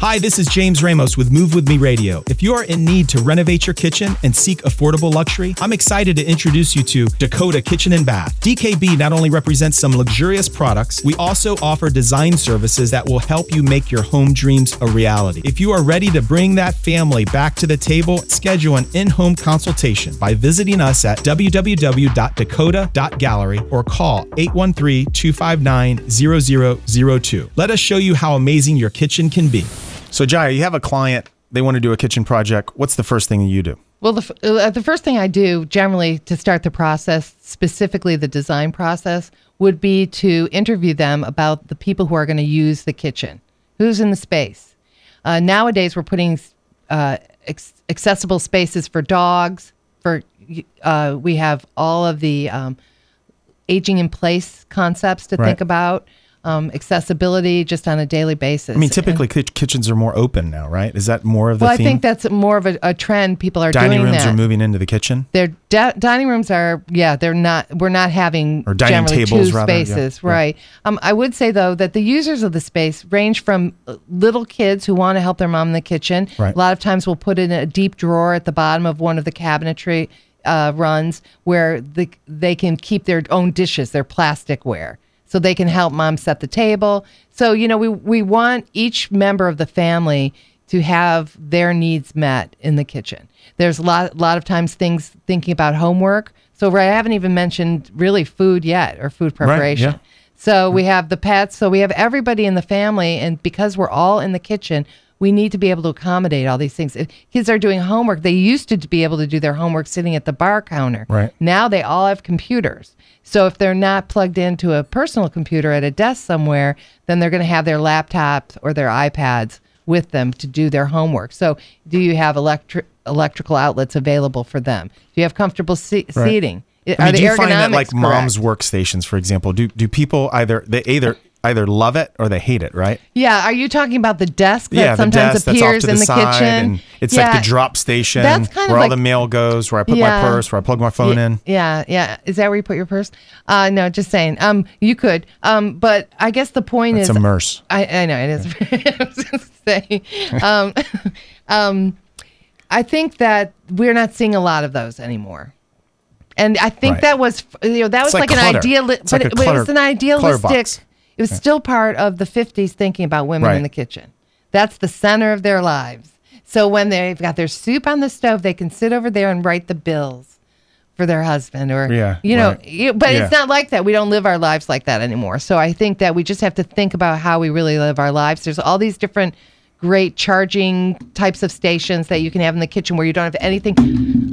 Hi, this is James Ramos with Move With Me Radio. If you are in need to renovate your kitchen and seek affordable luxury, I'm excited to introduce you to Dakota Kitchen and Bath. DKB not only represents some luxurious products, we also offer design services that will help you make your home dreams a reality. If you are ready to bring that family back to the table, schedule an in home consultation by visiting us at www.dakota.gallery or call 813 259 0002. Let us show you how amazing your kitchen can be. So, Jaya, you have a client, they want to do a kitchen project. What's the first thing you do? Well, the, f- uh, the first thing I do generally to start the process, specifically the design process, would be to interview them about the people who are going to use the kitchen. Who's in the space? Uh, nowadays, we're putting uh, ex- accessible spaces for dogs. For uh, we have all of the um, aging in place concepts to Right. think about. Um, accessibility just on a daily basis. I mean, typically ki- kitchens are more open now, right? Is that more of the well, I think that's more of a, a trend. People are doing. Dining rooms that. are moving into the kitchen. Their di- dining rooms are yeah they're not we're not having Or dining tables, two rather, spaces yeah. right um, i would say though that the users of the space range from uh, little kids who want to help their mom in the kitchen Right. a lot of times we'll put in a deep drawer at the bottom of one of the cabinetry uh, runs where the, they can keep their own dishes their plasticware so they can help mom set the table so you know we, we want each member of the family to have their needs met in the kitchen. There's a lot, lot of times things thinking about homework. So I haven't even mentioned really food yet or food preparation. Right, yeah. So we have the pets. So we have everybody in the family, and because we're all in the kitchen, we need to be able to accommodate all these things. If kids are doing homework, they used to be able to do their homework sitting at the bar counter. Right. Now they all have computers. So if they're not plugged into a personal computer at a desk somewhere, then they're going to have their laptops or their iPads with them to do their homework. So do you have electric electrical outlets available for them? Do you have comfortable se- Right. seating? I Are mean, do you find that like mom's workstations, for example, do do people either they either either love it or they hate it, right? Yeah, are you talking about the desk that yeah, the sometimes desk that's off appears to the, in the side, kitchen? it's yeah. like the drop station That's kind of where all like- the mail goes, where I put Yeah. my purse, where I plug my phone in. Yeah, yeah. Is that where you put your purse? Uh, no, just saying. Um, you could. Um, but I guess the point is It's is, a. I, I know it is. I was gonna say, um, um, I think that we're not seeing a lot of those anymore. And I think Right. that was, you know, that was like like, an ideal, It's but like it, was an idealistic. It was still part of the '50s thinking about women Right. in the kitchen. That's the center of their lives. So when they've got their soup on the stove, they can sit over there and write the bills for their husband or Yeah, you know right. you- but it's not like that we don't live our lives like that anymore so i think that we just have to think about how we really live our lives there's all these different great charging types of stations that you can have in the kitchen where you don't have anything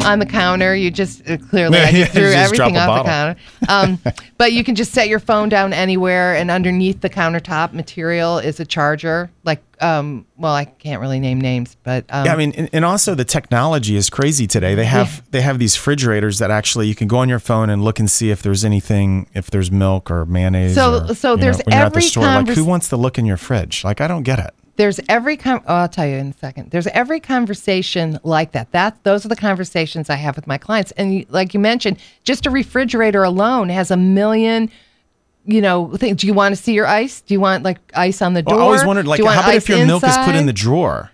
on the counter you just uh, clearly i just threw just everything off the counter um, but you can just set your phone down anywhere and underneath the countertop material is a charger like um, well i can't really name names but um, Yeah, I mean, and, and also the technology is crazy today. They have they have these refrigerators that actually you can go on your phone and look and see if there's anything, if there's milk or mayonnaise. So- or, so know, there's you're at the every store, like who wants to look in your fridge? Like I don't get it. There's every con- oh, I'll tell you in a second. There's every conversation like that. That those are the conversations I have with my clients. And you, like you mentioned, just a refrigerator alone has a million. You know, things. Do you want to see your ice? Do you want like ice on the door? Well, I always wondered, like, how about if your milk is put in the drawer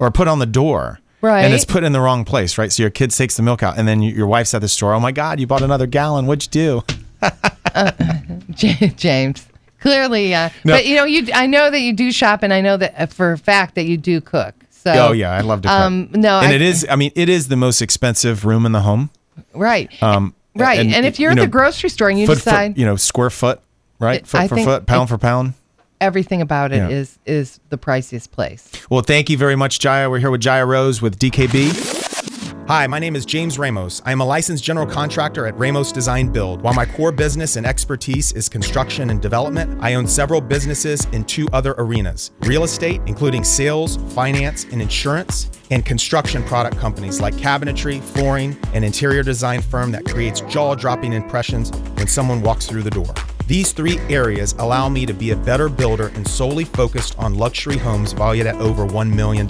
or put on the door? Right. And it's put in the wrong place, right? So your kid takes the milk out, and then you, your wife's at the store. Oh my God, you bought another gallon. What'd you do? Uh, J- James? Clearly, uh, No. but you know, you. I know that you do shop, and I know that uh, for a fact that you do cook. So, oh yeah, I love to cook. um, no, and I- it is. I mean, it is the most expensive room in the home. right, Um, right. And, if you're you at know, the grocery store and you foot decide, for, you know, square foot, right? Foot I for foot, pound it- for pound. everything about it Yeah. is is the priciest place. Well, thank you very much, Jaya. We're here with Jaya Rose with DKB. Hi, my name is James Ramos. I am a licensed general contractor at Ramos Design Build. While my core business and expertise is construction and development, I own several businesses in two other arenas real estate, including sales, finance, and insurance, and construction product companies like cabinetry, flooring, and interior design firm that creates jaw dropping impressions when someone walks through the door. These three areas allow me to be a better builder and solely focused on luxury homes valued at over $1 million.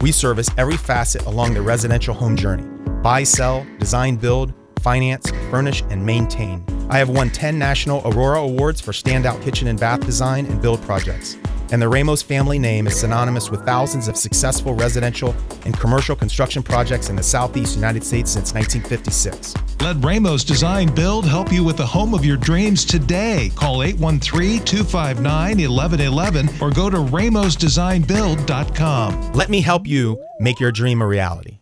We service every facet along the residential home journey buy, sell, design, build, finance, furnish, and maintain. I have won 10 national Aurora Awards for standout kitchen and bath design and build projects. And the Ramos family name is synonymous with thousands of successful residential and commercial construction projects in the southeast United States since 1956. Let Ramos Design Build help you with the home of your dreams today. Call 813 259 1111 or go to ramosdesignbuild.com. Let me help you make your dream a reality.